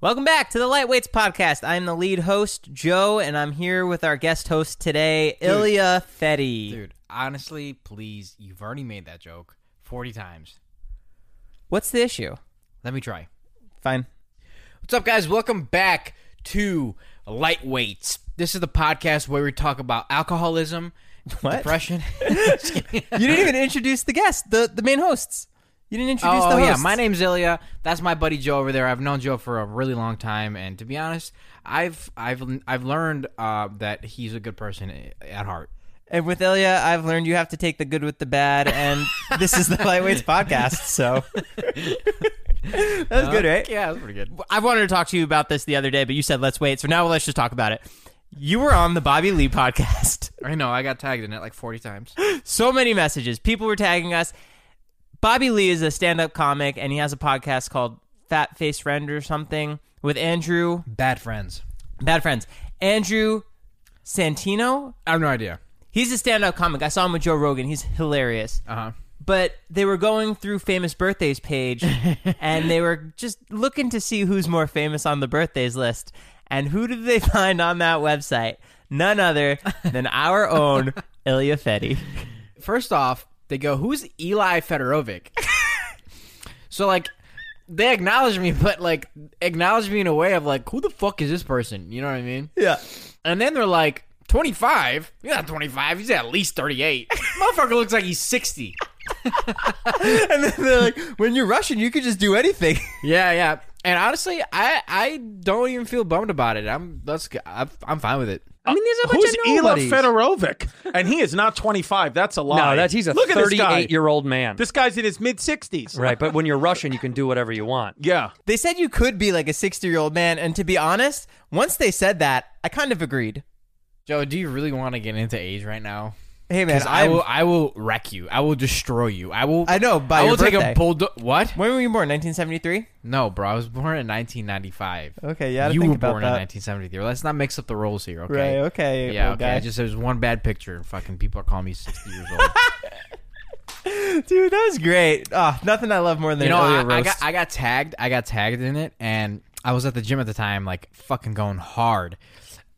Welcome back to the Lightweights podcast. I'm the lead host, Joe, and I'm here with our guest host today, Ilya Fetty. Dude, honestly, please, you've already made that joke 40 times. What's the issue? Let me try. Fine. What's up, guys? Welcome back to Lightweights. This is the podcast where we talk about alcoholism, What? depression. You didn't even introduce the guests, the the main hosts. You didn't introduce oh, the yeah, my name's Ilya. That's my buddy Joe over there. I've known Joe for a really long time, and to be honest, I've I've I've learned uh, that he's a good person at heart. And with Ilya, I've learned you have to take the good with the bad, and this is the Lightweights podcast. So that was good, right? Yeah, that's pretty good. I wanted to talk to you about this the other day, but you said let's wait. So now let's just talk about it. You were on the Bobby Lee podcast. I know I got tagged in it like 40 times. so many messages. People were tagging us. Bobby Lee is a stand-up comic, and he has a podcast called Fat Face Friend or something with Andrew. Bad friends. Bad friends. Andrew Santino. I have no idea. He's a stand-up comic. I saw him with Joe Rogan. He's hilarious. Uh huh. But they were going through famous birthdays page, and they were just looking to see who's more famous on the birthdays list. And who did they find on that website? None other than our own Ilya Fetty. First off, they go, "Who's Eli Fedorovic?" so like, they acknowledge me, but like, acknowledge me in a way of like, "Who the fuck is this person?" You know what I mean? Yeah. And then they're like, "25? He's not 25. He's at least 38. Motherfucker looks like he's 60." And then they're like, when you're Russian, you could just do anything. Yeah, yeah. And honestly, I I don't even feel bummed about it. I'm that's I'm, I'm fine with it. I mean, there's a bunch Who's of Ela. Fedorovic? And he is not 25. That's a lie. No, that's he's a Look at this guy. 38 year old man. This guy's in his mid 60s. right, but when you're Russian, you can do whatever you want. Yeah. They said you could be like a 60 year old man. And to be honest, once they said that, I kind of agreed. Joe, do you really want to get into age right now? Hey, man, I I'm- will I will wreck you. I will destroy you. I will. I know, by I your will take birthday. a bulldog. What? When were you born? 1973? No, bro. I was born in 1995. Okay, yeah, you think were about born that. in 1973. Let's not mix up the roles here, okay? Right, okay. Yeah, old okay. guy. I just there's one bad picture, and fucking people are calling me 60 years old. Dude, that was great. Oh, nothing I love more than you know, an Ilya I, I roast. got I got tagged. I got tagged in it, and I was at the gym at the time, like fucking going hard,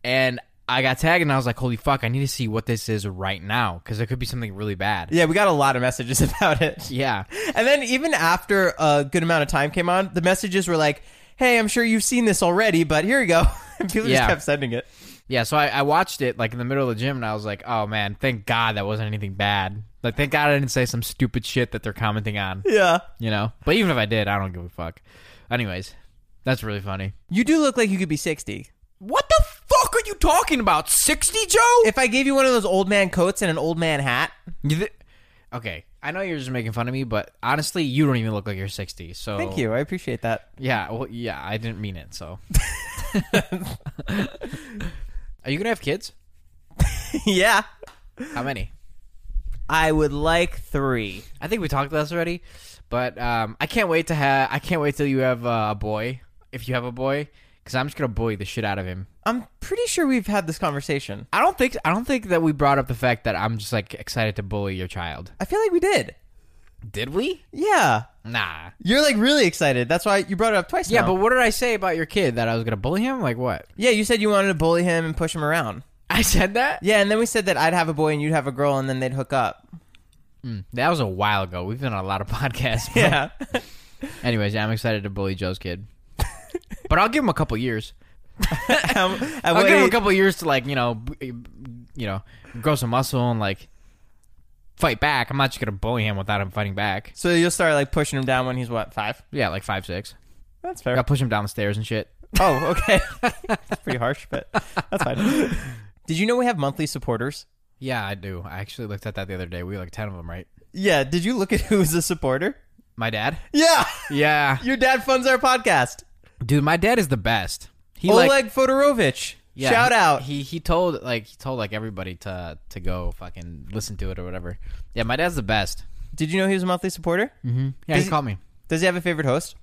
and I got tagged, and I was like, "Holy fuck! I need to see what this is right now, because it could be something really bad." yeah, we got a lot of messages about it. Yeah. And then even after a good amount of time came on, the messages were like, "Hey, I'm sure you've seen this already, but here you go." And people just Yeah. kept sending it. Yeah, so I, I watched it like in the middle of the gym, and I was like, "Oh man, thank God that wasn't anything bad. Like, thank God I didn't say some stupid shit that they're commenting on. Yeah. You know. But even if I did, I don't give a fuck. Anyways, that's really funny. You do look like you could be 60. What fuck are you talking about? Sixty, Joe? If I gave you one of those old man coats and an old man hat, You thi- okay, I know you're just making fun of me, but honestly, you don't even look like you're sixty. So thank you. I appreciate that. Yeah, well, yeah, I didn't mean it. So, are you gonna have kids? yeah. How many? I would like three. I think we talked about this already, but um, I can't wait to have. I can't wait till you have uh, a boy. If you have a boy, because I'm just gonna bully the shit out of him. I'm pretty sure we've had this conversation. I don't think. I don't think that we brought up the fact that I'm just like excited to bully your child. I feel like we did. Did we? Yeah. Nah. You're like really excited. That's why you brought it up twice Yeah, now. but what did I say about your kid? That I was gonna bully him? Like what? yeah, you said you wanted to bully him and push him around. I said that. Yeah, and then we said that I'd have a boy and you'd have a girl, and then they'd hook up. Mm, that was a while ago. We've been on a lot of podcasts. but- Yeah. Anyways, yeah, I'm excited to bully Joe's kid, but I'll give him a couple years. I'll wait, give him a couple years to like you know, eh, you know, grow some muscle and like fight back. I'm not just gonna bully him without him fighting back. so you'll start like pushing him down when he's what five? Yeah, like five six. That's fair. gotta push him down the stairs and shit. Oh, okay. that's pretty harsh, but that's fine. Did you know we have monthly supporters? Yeah, I do. I actually looked at that the other day. We like ten of them, right? Yeah. Did you look at who's a supporter? My dad. Yeah. Yeah, Your dad funds our podcast. dude, my dad is the best. He Oleg like Fedorovich. yeah, Shout out. He he told like he told like everybody to to go fucking listen to it or whatever. Yeah, my dad's the best. Did you know he was a monthly supporter? Mm-hmm. Yeah, Does he he- called me. Does he have a favorite host?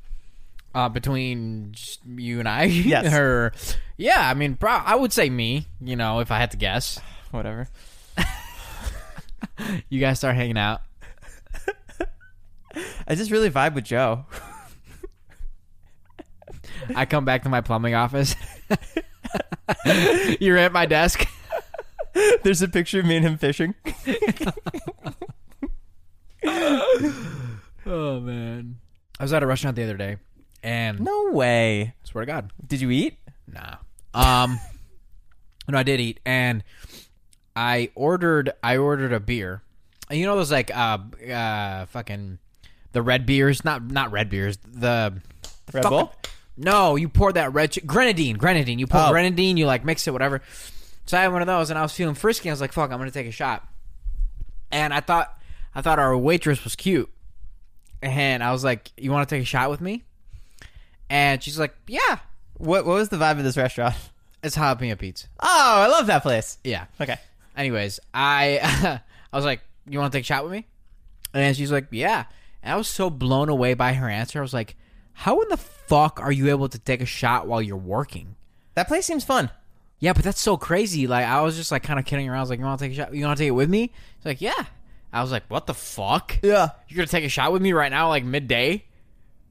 Uh, between you and I, Yes. or yeah, I mean, bro, I would say me. You know, if I had to guess, Whatever. you guys start hanging out. I just really vibe with Joe. I come back to my plumbing office. You're at my desk. There's a picture of me and him fishing. Oh man. I was at a restaurant the other day, and No way. swear to God, Did you eat? Nah. Um No, I did eat and I ordered I ordered a beer. And you know those like uh uh fucking the red beers, not not red beers, the Red fuck- Bull? No, you pour that red ch- grenadine, grenadine. You pour Oh. grenadine, you like mix it whatever. So I had one of those and I was feeling frisky. I was like, "Fuck, I'm going to take a shot." And I thought I thought our waitress was cute. And I was like, "You want to take a shot with me?" And she's like, "Yeah." What What was the vibe of this restaurant? It's jalapeno pizza. Oh, I love that place. Yeah. Okay. Anyways, I I was like, "You want to take a shot with me?" And she's like, "Yeah." And I was so blown away by her answer. I was like, "How in the fuck are you able to take a shot while you're working?" That place seems fun. Yeah, but that's so crazy. Like I was just like kind of kidding around. I was like, "You want to take a shot? You want to take it with me?" She's like, "Yeah." I was like, "What the fuck? Yeah. You're gonna take a shot with me right now, like midday?"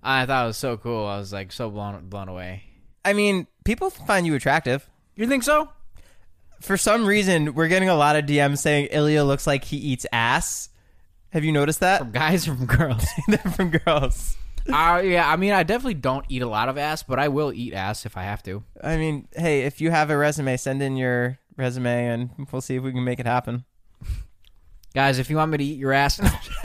I thought it was so cool. I was like so blown blown away. I mean, people find you attractive. You think so? For some reason, we're getting a lot of DMs saying Ilya looks like he eats ass. Have you noticed that? Guys or from girls? They're from girls. Uh, yeah, I mean, I definitely don't eat a lot of ass, but I will eat ass if I have to. I mean, hey, if you have a resume, send in your resume and we'll see if we can make it happen. Guys, if you want me to eat your ass,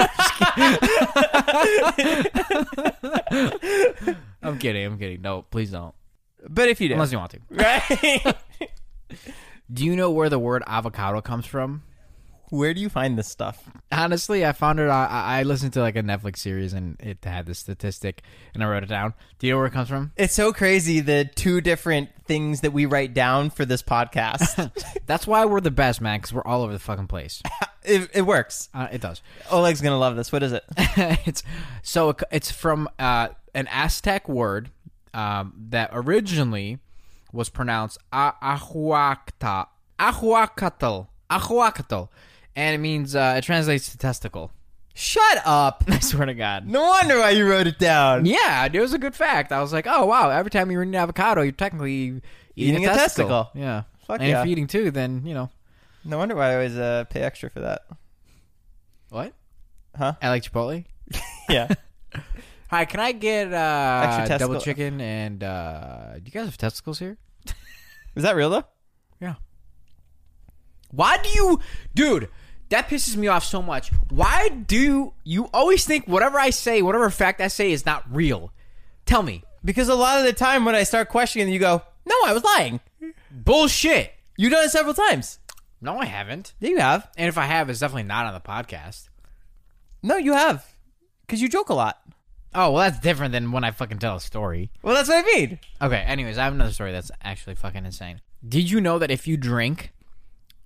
I'm kidding. I'm kidding. No, please don't. But if you do, Unless you want to. right? Do you know where the word avocado comes from? Where do you find this stuff? Honestly, I found it. I, I listened to like a Netflix series and it had this statistic, and I wrote it down. Do you know where it comes from? It's so crazy the two different things that we write down for this podcast. That's why we're the best, man. Because we're all over the fucking place. it, it works. Uh, it does. Oleg's gonna love this. What is it? it's so it's from uh, an Aztec word um, that originally was pronounced ahuacta, ahuacatl, ahuacatl, and it means uh, it translates to testicle. Shut up. I swear to God. No wonder why you wrote it down. Yeah, it was a good fact. I was like, oh wow, every time you're eating avocado, you're technically eating, Eating a, a testicle. testicle. Yeah. Fuck and yeah. if you're eating two, then you know No wonder why I always uh, pay extra for that. what? Huh? I like Chipotle. Yeah. Hi, can I get uh, double chicken and uh, do you guys have testicles here? is that real though? Yeah. Why do you, dude? That pisses me off so much. Why do you always think whatever I say, whatever fact I say, is not real? Tell me. Because a lot of the time when I start questioning, you go, "No, I was lying." Bullshit. You've done it several times. No, I haven't. Yeah, you have. And if I have, it's definitely not on the podcast. No, you have. Because you joke a lot. Oh, well, that's different than when I fucking tell a story. Well, that's what I mean. Okay, anyways, I have another story that's actually fucking insane. Did you know that if you drink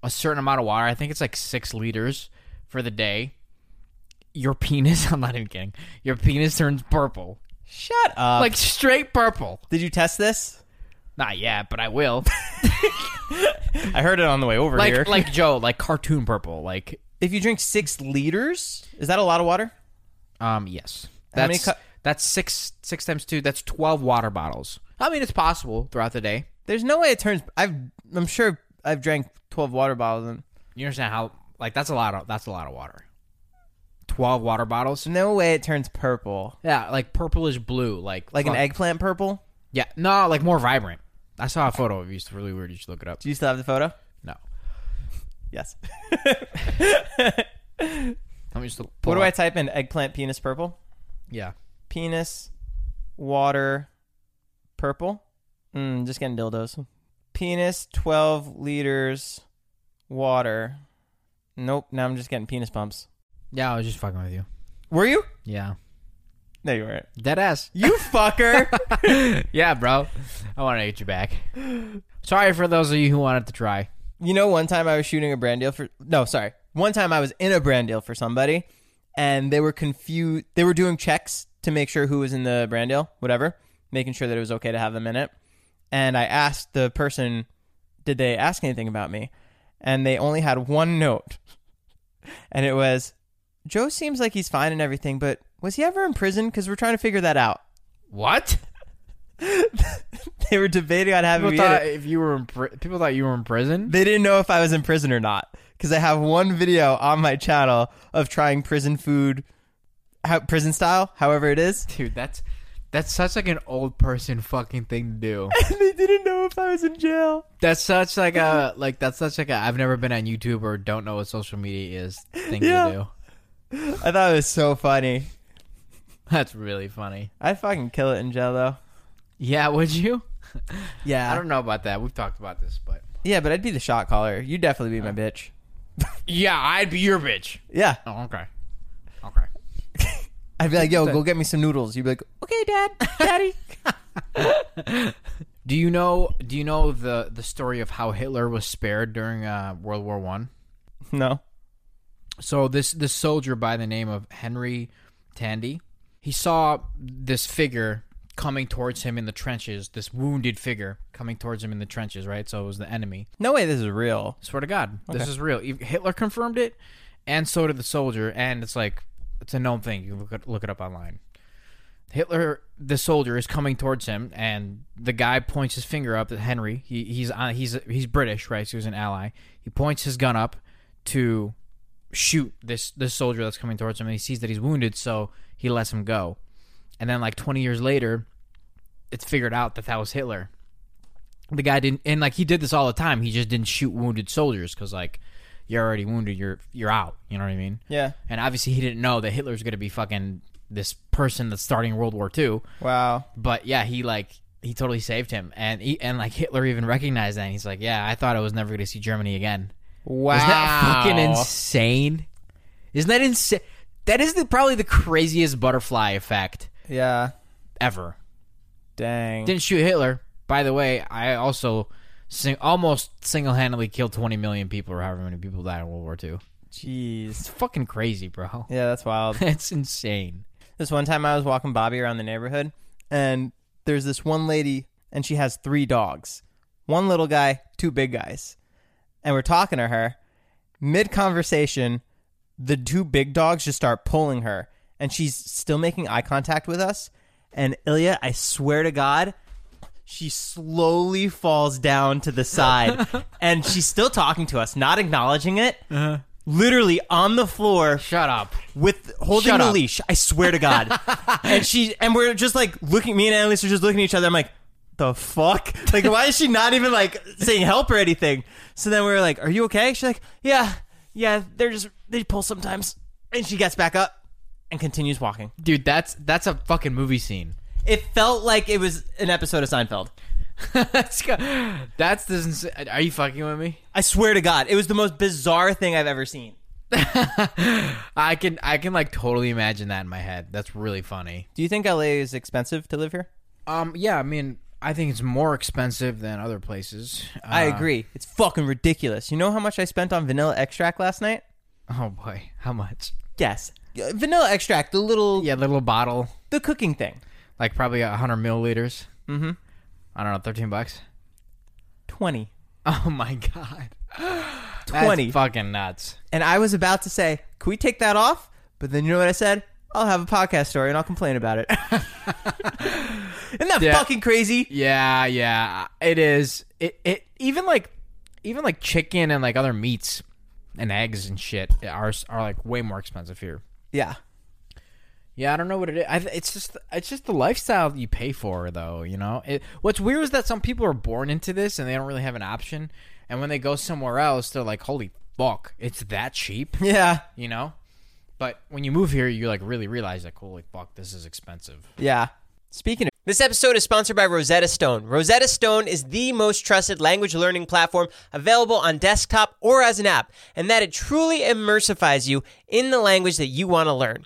a certain amount of water, I think it's like six liters for the day, your penis, I'm not even kidding, your penis turns purple. Shut up. Like straight purple. did you test this? Not yet, but I will. I heard it on the way over here. like like Joe, like cartoon purple. Like if you drink six liters, is that a lot of water? um yes. That's cu- that's six six times two, that's twelve water bottles. I mean it's possible throughout the day. There's no way it turns. I've. I'm sure I've drank twelve water bottles and You understand how like that's a lot of that's a lot of water. Twelve water bottles? no way it turns purple. Yeah, like purplish blue, like Like an fuck. eggplant purple. Yeah, no, like more vibrant. I saw a photo of it. It's really weird. You should look it up. Do you still have the photo? No, Yes. let me just look. what do I type in? Eggplant penis purple. Yeah, Penis, water, purple. Mm, just getting dildos. Penis, twelve liters, water. Nope. Now I'm just getting penis bumps. yeah. I was just fucking with you. Were you? Yeah, No, you weren't. dead ass. You fucker. yeah, bro. I want to get you back. Sorry for those of you who wanted to try. You know, one time I was shooting a brand deal for no, sorry. One time I was in a brand deal for somebody, and they were confused. They were doing checks to make sure who was in the brand deal, whatever, making sure that it was okay to have them in it. And I asked the person, "Did they ask anything about me?" And they only had one note, and it was, "Joe seems like he's fine and everything, but was he ever in prison? Because we're trying to figure that out." What? they were debating on having People thought if you were in pri- people thought you were in prison. They didn't know if I was in prison or not because I have one video on my channel of trying prison food, how, prison style, however it is. Dude, that's that's such like an old person fucking thing to do. and they didn't know if I was in jail. That's such like a like that's such like a I've never been on YouTube or don't know what social media is thing Yeah. to do. I thought it was so funny. That's really funny. I'd fucking kill it in jail though. Yeah, would you? Yeah, I don't know about that. We've talked about this, but Yeah, but I'd be the shot caller. You'd definitely be my oh. bitch. yeah, I'd be your bitch. Yeah, Oh, okay. I'd be like, "Yo, go get me some noodles." You'd be like, "Okay, Dad, Daddy." Do you know? Do you know the the story of how Hitler was spared during uh, World War One? no. So this this soldier by the name of Henry Tandy, he saw this figure coming towards him in the trenches. This wounded figure coming towards him in the trenches. Right. So it was the enemy. No way, this is real. Swear to God, this is real. Hitler confirmed it, and so did the soldier. And it's like it's a known thing. You can look it, look it up online. Hitler, the soldier, is coming towards him, and the guy points his finger up at Henry. He, he's on, he's he's British, right? So he's an ally. He points his gun up to shoot this this soldier that's coming towards him, and he sees that he's wounded, so he lets him go. And then, like twenty years later, it's figured out that that was Hitler. The guy didn't, and like he did this all the time. He just didn't shoot wounded soldiers because like you're already wounded, you're you're out. You know what I mean? Yeah. And obviously, he didn't know that Hitler's going to be fucking this person that's starting World War II. Wow. But yeah, he like he totally saved him, and he, and like Hitler even recognized that. And he's like, yeah, I thought I was never going to see Germany again. Wow. Isn't that fucking insane? Isn't that insane? That is the, probably the craziest butterfly effect Yeah. ever. Dang. Didn't shoot Hitler. By the way, I also sing, almost single handedly killed 20 million people or however many people died in World War II. Jeez. It's fucking crazy, bro. Yeah, that's wild. It's insane. This one time I was walking Bobby around the neighborhood, and there's this one lady, and she has three dogs one little guy, two big guys. And we're talking to her. Mid conversation, the two big dogs just start pulling her, and she's still making eye contact with us. And Ilya, I swear to God, she slowly falls down to the side, and she's still talking to us, not acknowledging it. Uh-huh. Literally on the floor, Shut up. with holding Shut the up. leash. I swear to God. and she and we're just like looking. Me and Annalise are just looking at each other. I'm like, the fuck? Like, why is she not even like saying help or anything? So then we were like, Are you okay? She's like, Yeah, yeah. They're just they pull sometimes. And she gets back up and continues walking. Dude, that's that's a fucking movie scene. It felt like it was an episode of Seinfeld. that's go- that's this. Are you fucking with me? I swear to God, it was the most bizarre thing I've ever seen. I can I can like totally imagine that in my head. That's really funny. Do you think LA is expensive to live here? Um, yeah, I mean, I think it's more expensive than other places. I Uh, agree. It's fucking ridiculous. You know how much I spent on vanilla extract last night? Oh boy, how much? Yes. Vanilla extract, the little Yeah, the little bottle, the cooking thing. Like probably a hundred milliliters. Mm-hmm. I don't know, thirteen bucks. 20. Oh my god, 20. That's fucking nuts. And I was about to say, can we take that off? But then you know what I said? I'll have a podcast story and I'll complain about it. Isn't that Yeah. fucking crazy? Yeah, yeah, it is. It it even like even like chicken and like other meats and eggs and shit are are like way more expensive here. Yeah. Yeah, I don't know what it is. I, it's just it's just the lifestyle you pay for, though. You know, it, what's weird is that some people are born into this and they don't really have an option, and when they go somewhere else, they're like, "Holy fuck, it's that cheap," Yeah. you know. But when you move here, you like really realize like, "Holy fuck, this is expensive." Yeah. Speaking of this episode is sponsored by Rosetta Stone. Rosetta Stone is the most trusted language learning platform available on desktop or as an app, and that it truly immersifies you in the language that you want to learn.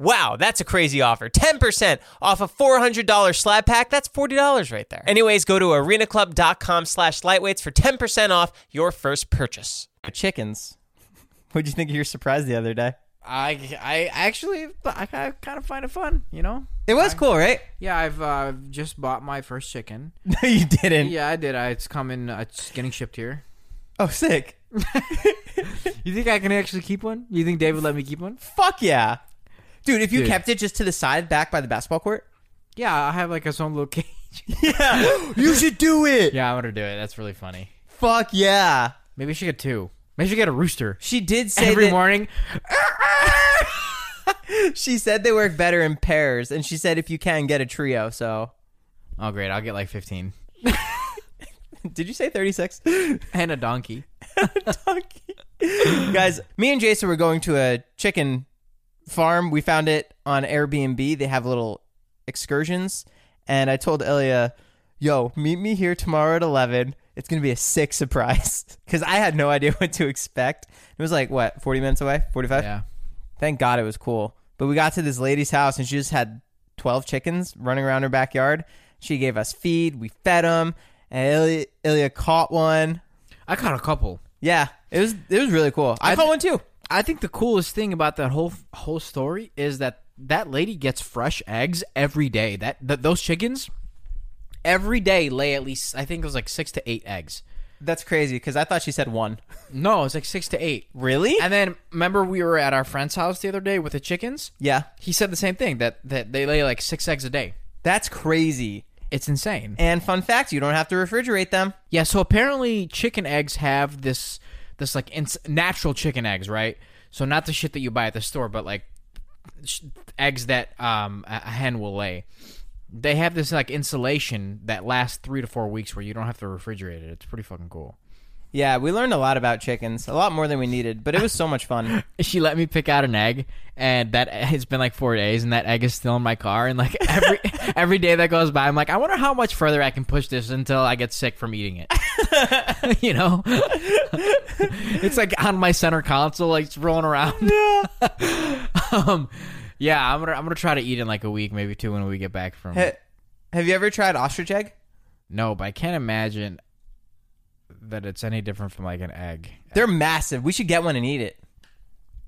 Wow, that's a crazy offer. 10% off a $400 slab pack. That's $40 right there. Anyways, go to arenaclub.com slash lightweights for 10% off your first purchase. Chickens. What'd you think of your surprise the other day? I I actually I, I kind of find it fun, you know. It was cool, right? Yeah, I've uh, just bought my first chicken. No, you didn't. Yeah, I did. I, it's coming. Uh, it's getting shipped here. Oh, sick. You think I can actually keep one? You think David let me keep one? Fuck yeah. Dude, if you Dude. kept it just to the side back by the basketball court? Yeah, I have like its own little cage. Yeah. you should do it. yeah, I'm gonna do it. That's really funny. Fuck yeah. Maybe I should get two. Maybe I should get a rooster She did say every that- morning. She said they work better in pairs, and she said if you can get a trio. So, Oh, great! I'll get like 15 did you say thirty six? and a donkey. Guys, me and Jason were going to a chicken farm. We found it on Airbnb. They have little excursions, and I told Ilya, "Yo, meet me here tomorrow at eleven. It's gonna be a sick surprise because I had no idea what to expect. It was like what forty minutes away, forty five. Yeah. Thank God it was cool. But we got to this lady's house and she just had 12 chickens running around her backyard. She gave us feed. We fed them. And Ilya, Ilya caught one. I caught a couple. Yeah, it was it was really cool. I, I caught one too. I think the coolest thing about that whole whole story is that that lady gets fresh eggs every day. That th- those chickens every day lay at least I think it was like 6 to 8 eggs. That's crazy because I thought she said one. No, it's like 6 to 8. Really? And then remember we were at our friend's house the other day with the chickens? yeah, He said the same thing that that they lay like 6 eggs a day. that's crazy. It's insane. And fun fact, you don't have to refrigerate them. Yeah, so apparently chicken eggs have this this like ins- natural chicken eggs, right? So not the shit that you buy at the store, but like sh- eggs that um a hen will lay. They have this like insulation that lasts 3 to 4 weeks where you don't have to refrigerate it. It's pretty fucking cool. Yeah, we learned a lot about chickens, a lot more than we needed, but it was so much fun. She let me pick out an egg and that it's been like 4 days and that egg is still in my car and like every every day that goes by I'm like I wonder how much further I can push this until I get sick from eating it. you know? it's like on my center console, like it's rolling around. um, yeah, I'm gonna I'm gonna try to eat in like a week, maybe two, when we get back from. Ha- have you ever tried ostrich egg? No, but I can't imagine that it's any different from like an egg. They're massive. We should get one and eat it.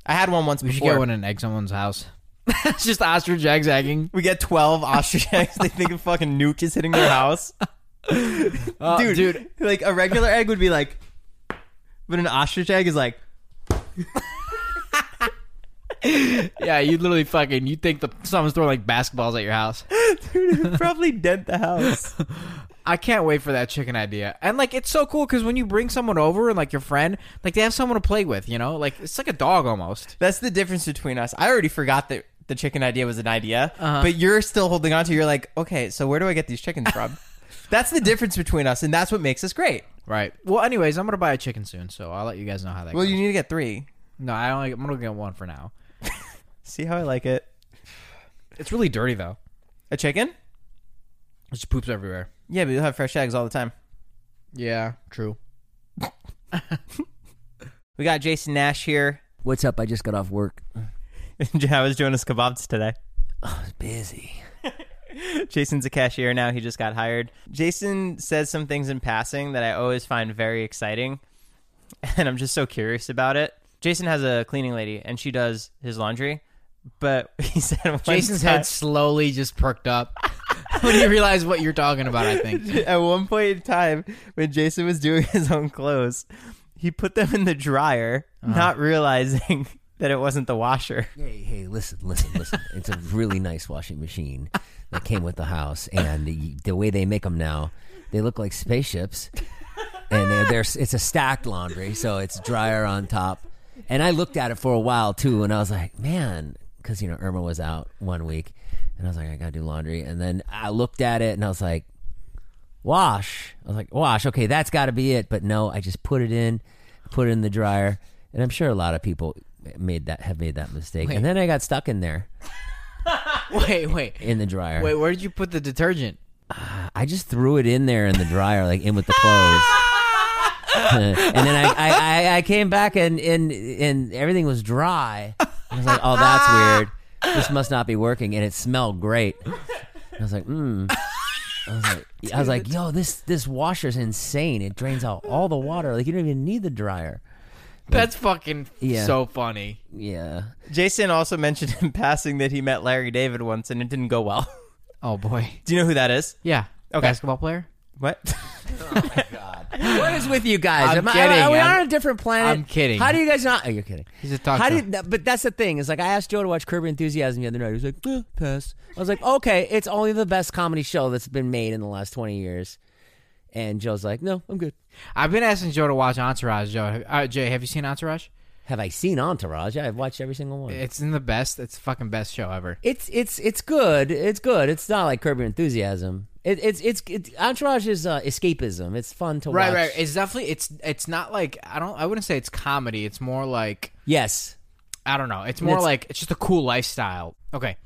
I had one once before. We should before. get one in egg someone's house. it's just ostrich eggs egging. We get 12 ostrich eggs. They think a fucking nuke is hitting their house. Uh, dude, dude, like a regular egg would be like, but an ostrich egg is like, yeah, you literally fucking you think the someone's throwing like basketballs at your house. dude, it'd probably dent the house. I can't wait for that chicken idea. And like it's so cool because when you bring someone over and like your friend, like they have someone to play with, you know, like it's like a dog almost. That's the difference between us. I already forgot that the chicken idea was an idea, Uh-huh. but you're still holding on to. You're like, okay, so where do I get these chickens from? that's the difference between us, and that's what makes us great. Right. Well, anyways, I'm gonna buy a chicken soon, so I'll let you guys know how that Well, goes. you need to get three. no, I only I'm gonna get one for now. See how I like it? It's really dirty though. A chicken? It just poops everywhere. Yeah, but you'll have fresh eggs all the time. Yeah, true. We got Jason Nash here. What's up? I just got off work. How was Jonas Kebabs today? Oh, I was busy. Jason's a cashier now. He just got hired. Jason says some things in passing that I always find very exciting, and I'm just so curious about it. Jason has a cleaning lady, and she does his laundry. But he said one Jason's time- head slowly just perked up when you realize what you're talking about. I think. at one point in time when Jason was doing his own clothes, he put them in the dryer, uh-huh. not realizing that it wasn't the washer. Hey, hey, listen, listen, listen. it's a really nice washing machine that came with the house, and the, the way they make them now, they look like spaceships. And they're, they're, it's a stacked laundry, so it's dryer on top. And I looked at it for a while too, and I was like, man, because you know Irma was out one week, and I was like, I gotta do laundry. And then I looked at it, and I was like, wash. I was like, wash. Okay, that's got to be it. But no, I just put it in, put it in the dryer, and I'm sure a lot of people made that have made that mistake. Wait. And then I got stuck in there Wait, wait, in the dryer. wait. Where did you put the detergent? I just threw it in there in the dryer, like in with the clothes. and then I, I, I, I came back and, and and everything was dry. I was like, oh, that's weird. This must not be working, and it smelled great. I was like, hmm. I was like, I was like, yo, this this washer's insane. It drains out all the water. Like you don't even need the dryer. That's fucking Yeah. so funny. Yeah. Jason also mentioned in passing that he met Larry David once and it didn't go well. Oh boy. Do you know who that is? Yeah. Okay. Basketball player. What? What is with you guys? I'm Am I- kidding. Are we I'm- on a different planet? I'm kidding. How do you guys not? Oh, you're kidding. He's a talk How show. did? that- But that's the thing. Is like I asked Joe to watch Curb Your Enthusiasm the other night. He was like, eh, "Pass." I was like, "Okay, it's only the best comedy show that's been made in the last twenty years." And Joe's like, "No, I'm good." I've been asking Joe to watch Entourage. Joe, uh, Jay, have you seen Entourage? Have I seen Entourage? Yeah, I've watched every single one. It's in the best. It's the fucking best show ever. It's it's it's good. It's good. It's not like Curb Your Enthusiasm. It, it's it's it's Entourage is uh, escapism. It's fun to Right, watch. right. Right. It's definitely. It's it's not like I don't. I wouldn't say it's comedy. It's more like yes. I don't know. It's more It's- like it's just a cool lifestyle. Okay,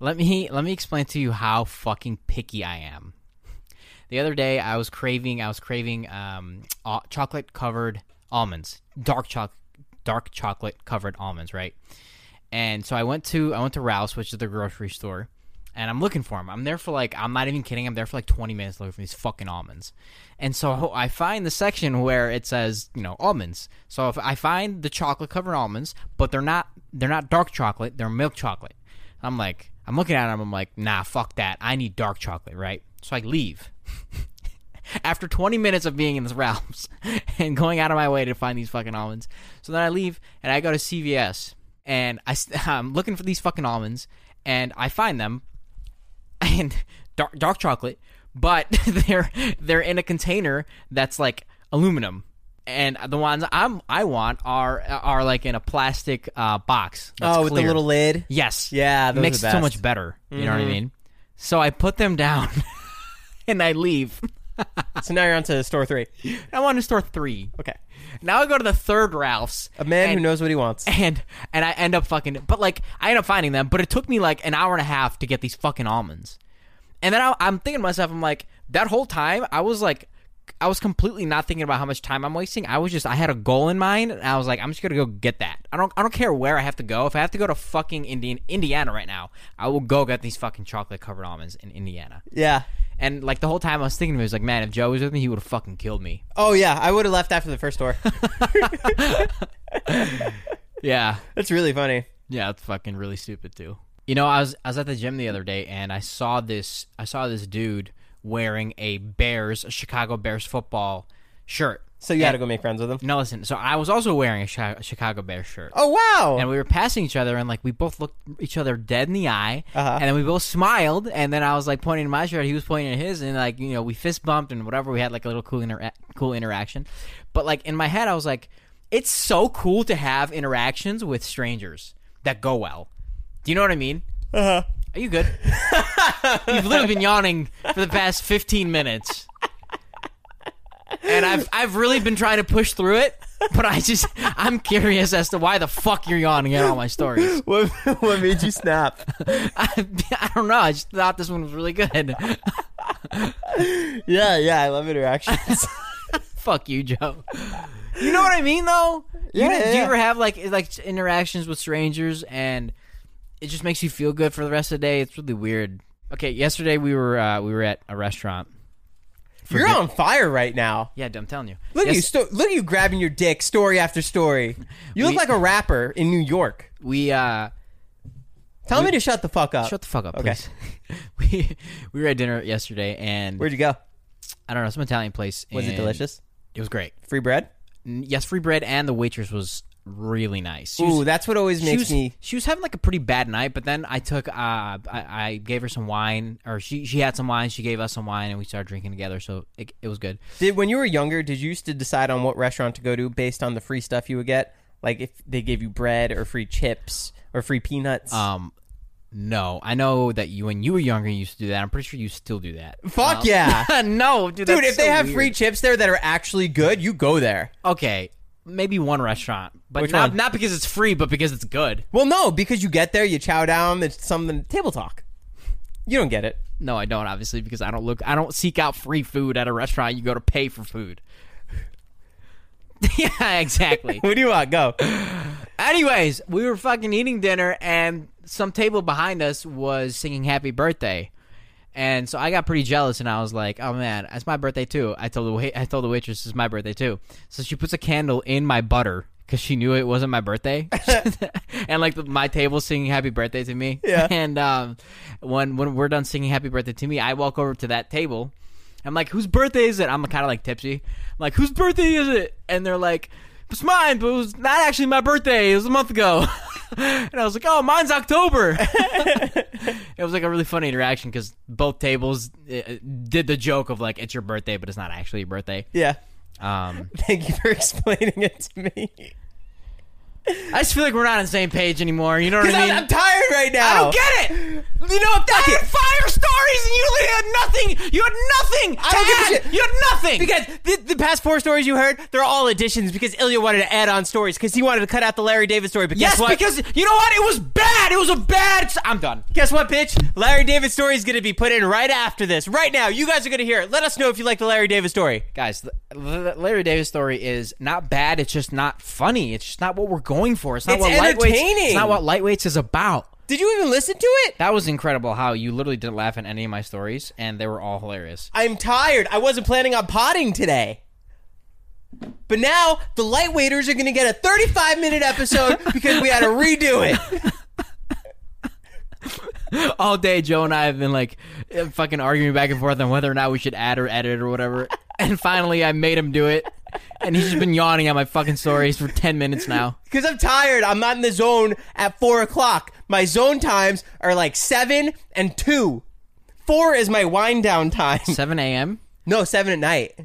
let me let me explain to you how fucking picky I am. The other day, I was craving. I was craving um, chocolate covered almonds, dark chocolate, dark chocolate covered almonds, right? And so I went to I went to Ralph's, which is the grocery store, and I'm looking for them. I'm there for like I'm not even kidding. I'm there for like 20 minutes looking for these fucking almonds. And so I find the section where it says you know almonds. So if I find the chocolate covered almonds, but they're not they're not dark chocolate, they're milk chocolate. I'm like I'm looking at them. I'm like nah, fuck that. I need dark chocolate, right? So I leave. After 20 minutes of being in this Ralph's and going out of my way to find these fucking almonds, so then I leave and I go to CVS and I, am looking for these fucking almonds and I find them and dark, dark chocolate, but they're they're in a container that's like aluminum, and the ones I'm I want are are like in a plastic uh, box. That's oh, with the clear. little lid. yes, Yeah, those are makes the it so best. much better. You know what I mean? So I put them down and I leave. So now you're on to store three. I'm on to store three. Okay. Now I go to the third Ralph's. A man who knows what he wants. and and I end up fucking. But like, I end up finding them. But it took me like an hour and a half to get these fucking almonds. And then I, I'm thinking to myself, I'm like, that whole time I was like, I was completely not thinking about how much time I'm wasting. I was just, I had a goal in mind, and I was like, I'm just gonna go get that. I don't, I don't care where I have to go. If I have to go to fucking Indian, Indiana right now, I will go get these fucking chocolate covered almonds in Indiana. Yeah. And like the whole time I was thinking to me, I was like, man, if Joe was with me, he would have fucking killed me. Oh yeah, I would have left after the first store. Yeah. That's really funny. Yeah, it's fucking really stupid too. You know, I was I was at the gym the other day and I saw this I saw this dude wearing a Bears a Chicago Bears football shirt. So you had to go make friends with him. No, listen. So I was also wearing a Chi- Chicago Bears shirt. Oh wow. And we were passing each other, and like we both looked each other dead in the eye, Uh-huh. and then we both smiled. And then I was like pointing to my shirt, he was pointing at his, and like you know we fist bumped and whatever. We had like a little cool inter- cool interaction. But like in my head, I was like, it's so cool to have interactions with strangers that go well. Do you know what I mean? Uh huh. Are you good? You've literally been yawning for the past 15 minutes. And I've I've really been trying to push through it, but I just I'm curious as to why the fuck you're yawning at all my stories. What, what made you snap? I, I don't know. I just thought this one was really good. yeah, yeah, I love interactions. Fuck you, Joe. You know what I mean, though. You Yeah, know- yeah, Do you yeah. ever have like like interactions with strangers and it just makes you feel good for the rest of the day? It's really weird. Okay, yesterday we were uh, we were at a restaurant. You're on fire right now. Yeah, I'm telling you. Look at you! Sto- look at you grabbing your dick, story after story. You look We- like a rapper in New York. We uh, Tell me to shut the fuck up. shut the fuck up, Okay. please. we we were at dinner yesterday and Where'd you go? I don't know some Italian place. Was it and delicious? It was great. Free bread? N- Yes, free bread and the waitress was really nice. She Ooh, was- that's what always makes was, me. she was having like a pretty bad night but then i took uh I, I gave her some wine or she she had some wine she gave us some wine and we started drinking together so it, it was good Did when you were younger, did you used to decide on what restaurant to go to based on the free stuff you would get? Like if they gave you bread or free chips or free peanuts? um no i know that you when you were younger you used to do that i'm pretty sure you still do that Fuck Um, yeah. no dude, Dude, if they have weird. free chips there that are actually good, you go there. okay maybe one restaurant but Which not one? not because it's free but because it's good Well, no, because you get there, you chow down, it's something table talk. You don't get it. no i don't obviously because i don't look i don't seek out free food at a restaurant you go to pay for food yeah exactly What do you want? Go. Anyways, we were fucking eating dinner, and some table behind us was singing "Happy Birthday," and so I got pretty jealous, and I was like, "Oh man, it's my birthday too." I told the wait, I told the waitress it's my birthday too. So she puts a candle in my butter because she knew it wasn't my birthday, and like the, my table singing "Happy Birthday" to me. Yeah. And um, when when we're done singing "Happy Birthday" to me, I walk over to that table. I'm like, "Whose birthday is it?" I'm kind of like tipsy. I'm like, "Whose birthday is it?" And they're like. It's mine, but it was not actually my birthday. It was a month ago. and I was like, oh, mine's October. it was like a really funny interaction because both tables uh, did the joke of like, it's your birthday, but it's not actually your birthday. Yeah. Um, Thank you for explaining it to me. I just feel like we're not on the same page anymore. You know what I mean? I'm, I'm tired right now. I don't get it. You know, I had fire stories and you literally had nothing. You had nothing. I don't give a shit. You had nothing. Because the, the past four stories you heard, they're all additions because Ilya wanted to add on stories because he wanted to cut out the Larry David story. But yes, guess what? because you know what? It was bad. It was a bad. I'm done. guess what, bitch? Larry David story is going to be put in right after this. Right now, you guys are going to hear it. Let us know if you like the Larry David story. guys the, Larry David story is not bad it's just not funny it's just not what we're going for it's not It's what lightweights entertaining. it's not what lightweights is about Did you even listen to it? that was incredible how you literally didn't laugh at any of my stories and they were all hilarious I'm tired. I wasn't planning on potting today. But now the lightweighters are going to get a 35 minute episode because we had to redo it. all day Joe and I have been like fucking arguing back and forth on whether or not we should add or edit or whatever and finally I made him do it and he's just been yawning at my fucking stories for 10 minutes now Because I'm tired. I'm not in the zone at 4 o'clock. My zone times are like 7 and 2. 4 is my wind down time. 7 a.m No, 7 at night.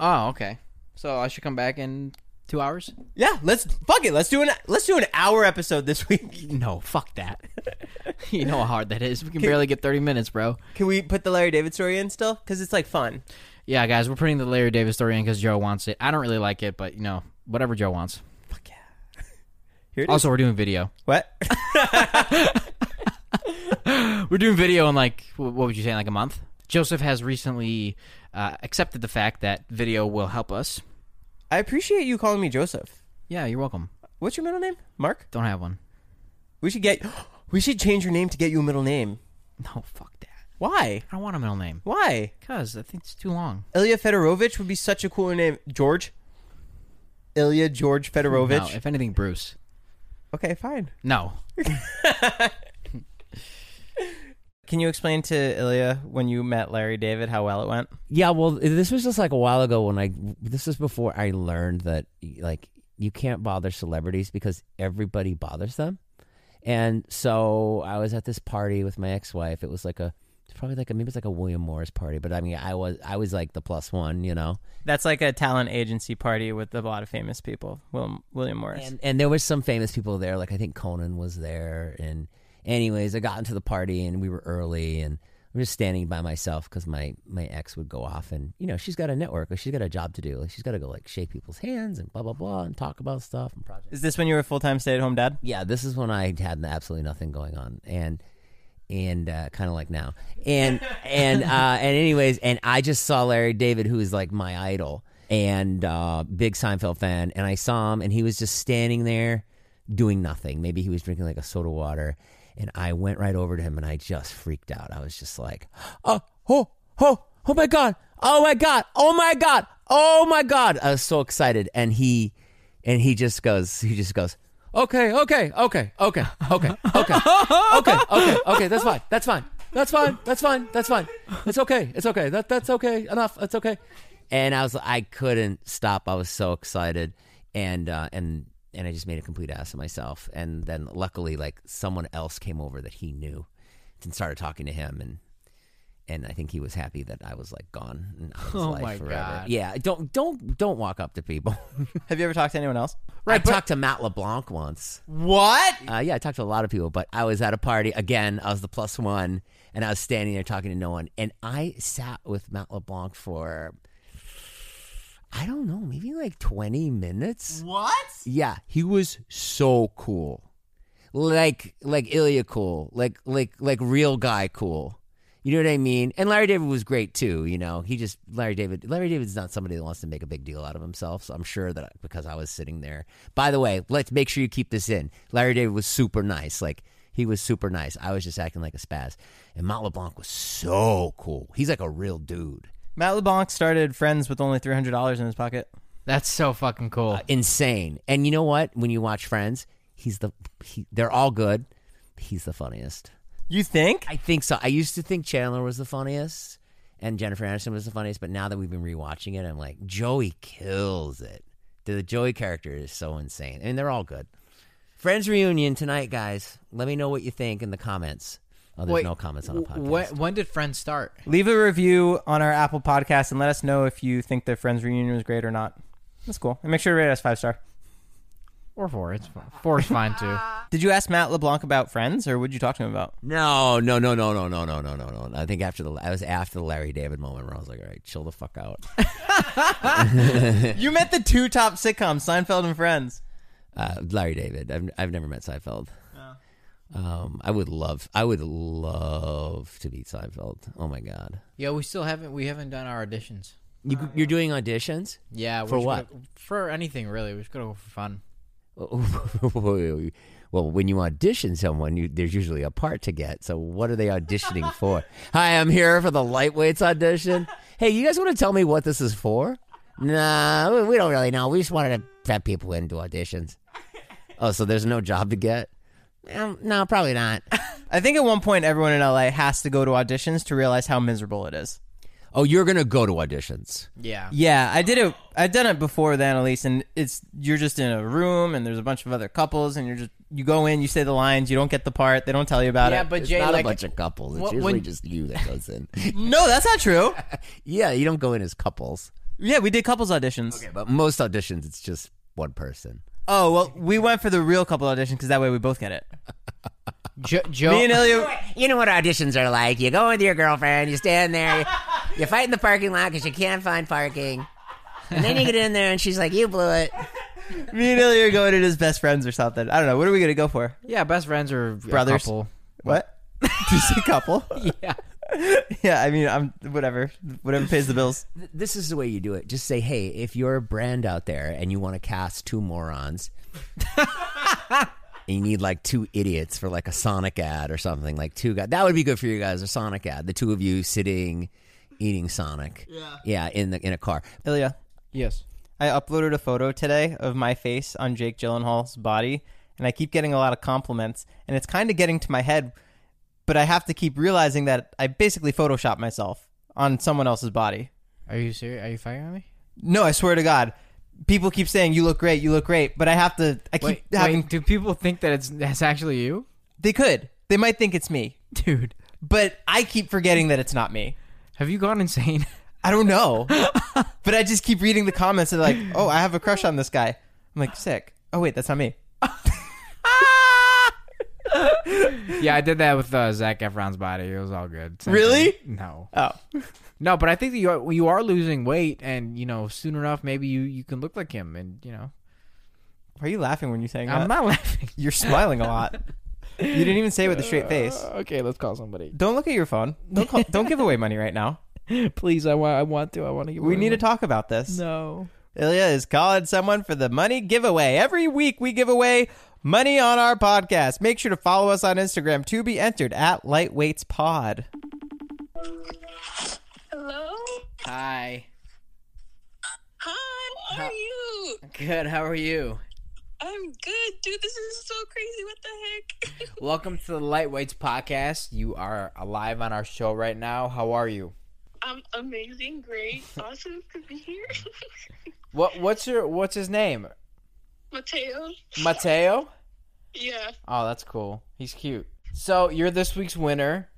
oh okay so I should come back in two hours Yeah, let's fuck it. Let's do an let's do an hour episode this week. no fuck that you know how hard that is we can barely get 30 minutes bro Can we put the Larry David story in still? Because it's like fun. Yeah, guys, we're putting the Larry David story in because Joe wants it. I don't really like it, but you know, whatever Joe wants. Fuck yeah. Here it is. Also, we're doing video. what? We're doing video in like what would you say, in like a month? Joseph has recently uh, accepted the fact that video will help us. I appreciate you calling me Joseph. Yeah, you're welcome. What's your middle name? Mark? Don't have one. We should get we should change your name to get you a middle name. No, fuck. Why? I don't want a middle name Why? because I think it's too long. Ilya Fedorovich would be such a cooler name. George? Ilya George Fedorovich? No, if anything, Bruce. okay, fine. No. Can you explain to Ilya when you met Larry David how well it went? Yeah, well, this was just like a while ago when I. This was before I learned that like you can't bother celebrities because everybody bothers them, and so I was at this party with my ex-wife. It was like a, it's probably like a maybe it's like a William Morris party, but I mean I was I was like the plus one, you know. That's like a talent agency party with a lot of famous people. William, William Morris. And and there was some famous people there, like I think Conan was there, and Anyways, I got into the party and we were early and I'm just standing by myself because my my ex would go off and you know she's got a network, like she's got a job to do, like she's got to go like shake people's hands and blah blah blah and talk about stuff and projects. Is this when you were a full time stay at home dad? Yeah, this is when I had absolutely nothing going on and and uh, kind of like now and and uh, and anyways and I just saw Larry David who is like my idol and uh, big Seinfeld fan and I saw him and he was just standing there doing nothing. Maybe he was drinking like a soda water and I went right over to him and I just freaked out. I was just like, oh, oh, oh, oh my God. Oh my God. Oh my God. Oh my God. I was so excited. And he, and he just goes, he just goes, okay, okay, okay, okay, okay, okay, okay, okay, okay. That's fine. That's fine. That's fine. That's fine. That's fine. It's okay. It's okay. That, that's okay. Enough. It's okay. And I was, I couldn't stop. I was so excited. And, uh, and, and I just made a complete ass of myself. And then luckily, like someone else came over that he knew and started talking to him, and and I think he was happy that I was like gone. And his Oh life my forever. God. Yeah, don't don't don't walk up to people. Have you ever talked to anyone else? Right, I talked to Matt LeBlanc once. What? Uh, yeah, I talked to a lot of people, but I was at a party again. I was the plus one, and I was standing there talking to no one. And I sat with Matt LeBlanc for I don't know, maybe like twenty minutes. What? Yeah, he was so cool. Like like Ilya cool. Like like like real guy cool. You know what I mean? And Larry David was great too, you know. He just Larry David Larry David's not somebody that wants to make a big deal out of himself, so I'm sure that because I was sitting there. By the way, let's make sure you keep this in. Larry David was super nice. Like he was super nice. I was just acting like a spaz. And Matt LeBlanc was so cool. He's like a real dude. Matt LeBlanc started Friends with only three hundred dollars in his pocket. That's so fucking cool. Uh, insane. And you know what? When you watch Friends, he's the he, they're all good. He's the funniest. You think? I think so. I used to think Chandler was the funniest and Jennifer Aniston was the funniest, but now that we've been rewatching it, I'm like Joey kills it. The Joey character is so insane, and they're all good. Friends reunion tonight, guys. Let me know what you think in the comments. Oh, there's Wait, no comments on the podcast. When, when did Friends start? Leave a review on our Apple podcast and let us know if you think the Friends reunion was great or not. That's cool. And make sure to rate us five star. Or four. It's fine. four is fine too. Did you ask Matt LeBlanc about Friends, or would you talk to him about? No, no, no, no, no, no, no, no, no, no. I think after the I was after the Larry David moment where I was like, all right, chill the fuck out. you met the two top sitcoms, Seinfeld and Friends. Uh, Larry David. I've I've never met Seinfeld. Um, I would love, I would love to meet Seinfeld. Oh my god, Yeah, we still haven't we haven't done our auditions. you, you're doing auditions? Yeah, we're For just what? gonna- for anything really. We're just gonna go for fun. well, when you audition someone, you, there's usually a part to get. So, what are they auditioning for? Hi, I'm here for the lightweights audition. Hey, you guys want to tell me what this is for? Nah, we- we don't really know. We just wanted to have people into auditions. Oh, so there's no job to get? Um, no, probably not. I think at one point everyone in LA has to go to auditions to realize how miserable it is. Oh, you're gonna go to auditions. Yeah. Yeah, I did it. I've done it before with Annalise, and it's you're just in a room, and there's a bunch of other couples, and you're just you go in, you say the lines, you don't get the part, they don't tell you about Yeah, it. Yeah, but It's Jay, not like, a bunch of couples. It's Wh- usually when- just you that goes in. no, that's not true. yeah, you don't go in as couples. Yeah, we did couples auditions. Okay, but most auditions, it's just one person. Oh well, we went for the real couple audition because that way we both get it. Jo- Joe. Me and Ilya, You know what auditions are like. You go with your girlfriend, you stand there, you, you fight in the parking lot because you can't find parking. And then you get in there and she's like, you blew it. me and Ilya are going in as best friends or something. I don't know. What are we gonna go for? yeah, best friends or a Brothers. couple. What? Did you say couple? Yeah. yeah, I mean, I'm whatever, whatever pays the bills. This is the way you do it. Just say, hey, if you're a brand out there and you want to cast two morons, and you need like two idiots for like a Sonic ad or something, like two guys, that would be good for you guys, a Sonic ad. The two of you sitting, eating Sonic. Yeah. Yeah, in, the, in a car. Ilya, Yes. I uploaded a photo today of my face on Jake Gyllenhaal's body, and I keep getting a lot of compliments, and it's kind of getting to my head, but I have to keep realizing that I basically photoshopped myself on someone else's body. Are you serious? Are you firing me? No, I swear to God. People keep saying you look great, you look great, but I have to. I keep Wait, having. wait, do people think that it's that's actually you, They could. They might think it's me, dude? but I keep forgetting that it's not me. Have you gone insane? I don't know, but I just keep reading the comments and like, oh, I have a crush on this guy. I'm like, sick. Oh wait, that's not me. Yeah, I did that with uh, Zac Efron's body. It was all good. Same Really? thing. No. Oh, No, but I think that you are, you are losing weight, and you know, soon enough, maybe you, you can look like him, and you know, why are you laughing when you're saying that? I'm not laughing. You're smiling a lot. You didn't even say it with a straight face. Uh, okay, let's call somebody. Don't look at your phone. Don't call, don't give away money right now. Please, I want I want to. I want to give. We away need to talk about this. No. Ilya is calling someone for the money giveaway. Every week we give away money on our podcast. Make sure to follow us on Instagram to be entered at Lightweights Pod. Hello? Hi. Hi, how are you? Good. How are you? I'm good, dude. This is so crazy. What the heck? Welcome to the Lightweights podcast. You are alive on our show right now. How are you? I'm amazing, great, awesome to be here. What What's your What's his name? Mateo? Mateo. Yeah. Oh, that's cool. He's cute. So you're this week's winner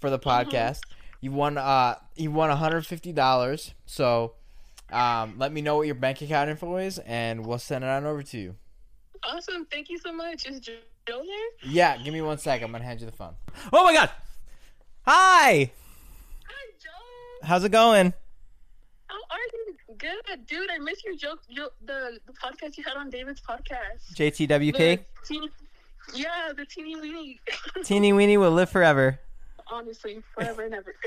for the podcast. You won. Uh, you won 150 dollars. So, um, let me know what your bank account info is, and we'll send it on over to you. Awesome. Thank you so much. Is Joe there? Yeah, give me one sec. I'm gonna hand you the phone. Oh my god. Hi. Hi, Joe. How's it going? You? Good, dude. I missed your joke, jo- the, the podcast you had on David's podcast. JTWK? Teeny, yeah, the teeny weeny. Teeny weeny will live forever. Honestly, forever and ever.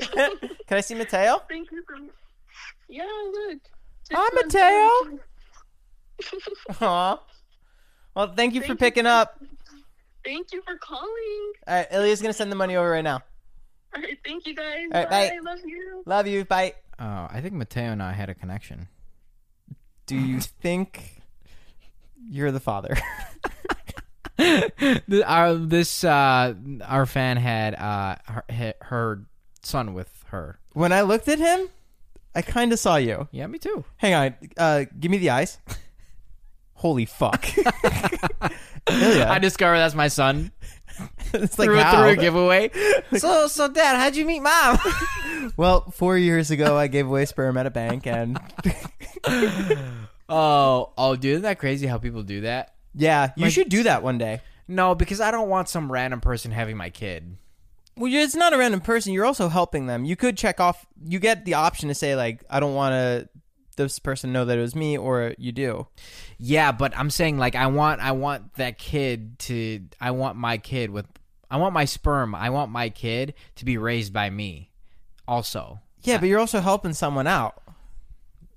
Can I see Mateo? Thank you for. Yeah, look. Hi, Mateo. Aw. Well, thank you for Thank you. picking up. Thank you for calling. All right, Ilya's gonna send the money over right now. All right, thank you guys. All right, bye. bye. Love you. Love you. Bye. Oh, I think Mateo and I had a connection. Do you think you're the father? Th- our this uh our fan had uh her, her son with her. when I looked at him, I kind of saw you. Yeah, me too. Hang on. Uh, give me the eyes. Holy fuck. Ilya. I discovered that's my son it's like through, how? through a giveaway. so so dad, how'd you meet mom? Well, four years ago, I gave away sperm at a bank, and oh oh dude, isn't that crazy how people do that? yeah, you should do that one day. No, because I don't want some random person having my kid. Well, it's not a random person. You're also helping them. You could check off. You get the option to say like, I don't want to this person know that it was me, or you do. Yeah, but I'm saying like I want I want that kid to I want my kid with I want my sperm. I want my kid to be raised by me. Also. Yeah, but you're also helping someone out.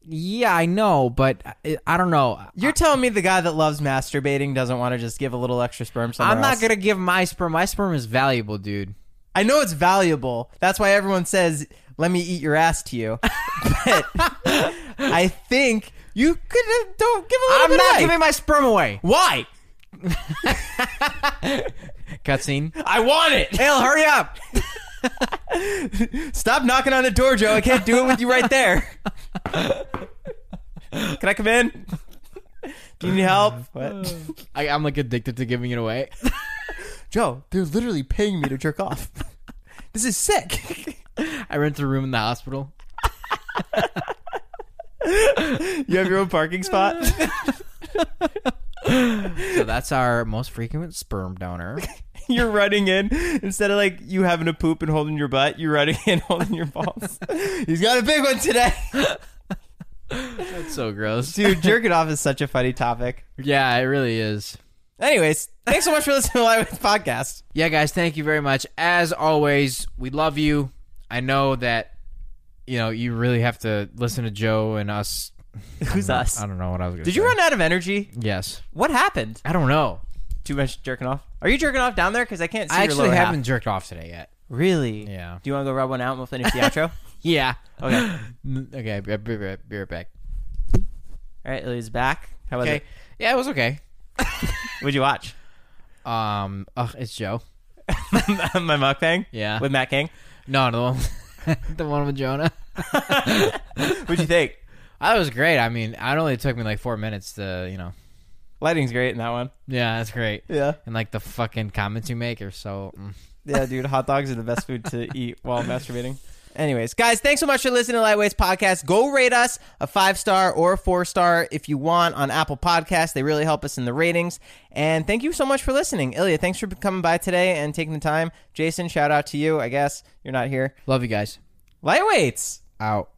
Yeah, I know, but I, I don't know. You're telling me the guy that loves masturbating doesn't want to just give a little extra sperm somewhere I'm not else? gonna give my sperm. My sperm is valuable, dude. I know it's valuable. That's why everyone says, "Let me eat your ass to you." but I think you could uh, don't give a little I'm bit not away. giving my sperm away. Why? Cutscene. I want it. Hale, hurry up. Stop knocking on the door, Joe. I can't do it with you right there. Can I come in? Do you need help? What? I, I'm like addicted to giving it away. Joe, they're literally paying me to jerk off. This is sick. I rent a room in the hospital. You have your own parking spot. So that's our most frequent sperm donor. You're running in instead of like you having to poop and holding your butt. You're running in holding your balls. He's got a big one today, That's so gross. dude. Jerking off is such a funny topic. Yeah, it really is. Anyways, thanks so much for listening to the Live podcast. Yeah, guys, thank you very much. As always, we love you. I know that you know you really have to listen to Joe and us. Who's us? I don't know what I was going to Did you run out of energy? Yes. What happened? I don't know. Too much jerking off. Are you jerking off down there? Because I can't see I your actually lower half. haven't jerked off today yet. Really? Yeah. Do you want to go rub one out and we'll finish the outro? Yeah. Okay. okay. Be, be, be, right back. All right, Ilya's back. How was Okay. Yeah, it was okay. What'd you watch? Um. Ugh, it's Joe. My mukbang. Yeah. With Matt King. No, the one, the one with Jonah. What'd you think? That was great. I mean, it only took me like four minutes to, you know. Lighting's great in that one. Yeah, that's great. Yeah. And like the fucking comments you make are so. Mm. Yeah, dude. Hot dogs are the best food to eat while masturbating. Anyways, guys, thanks so much for listening to Lightweights Podcast. Go rate us a five star or a four star if you want on Apple Podcasts. They really help us in the ratings. And thank you so much for listening. Ilya, thanks for coming by today and taking the time. Jason, shout out to you. I guess you're not here. Love you guys. Lightweights. Out.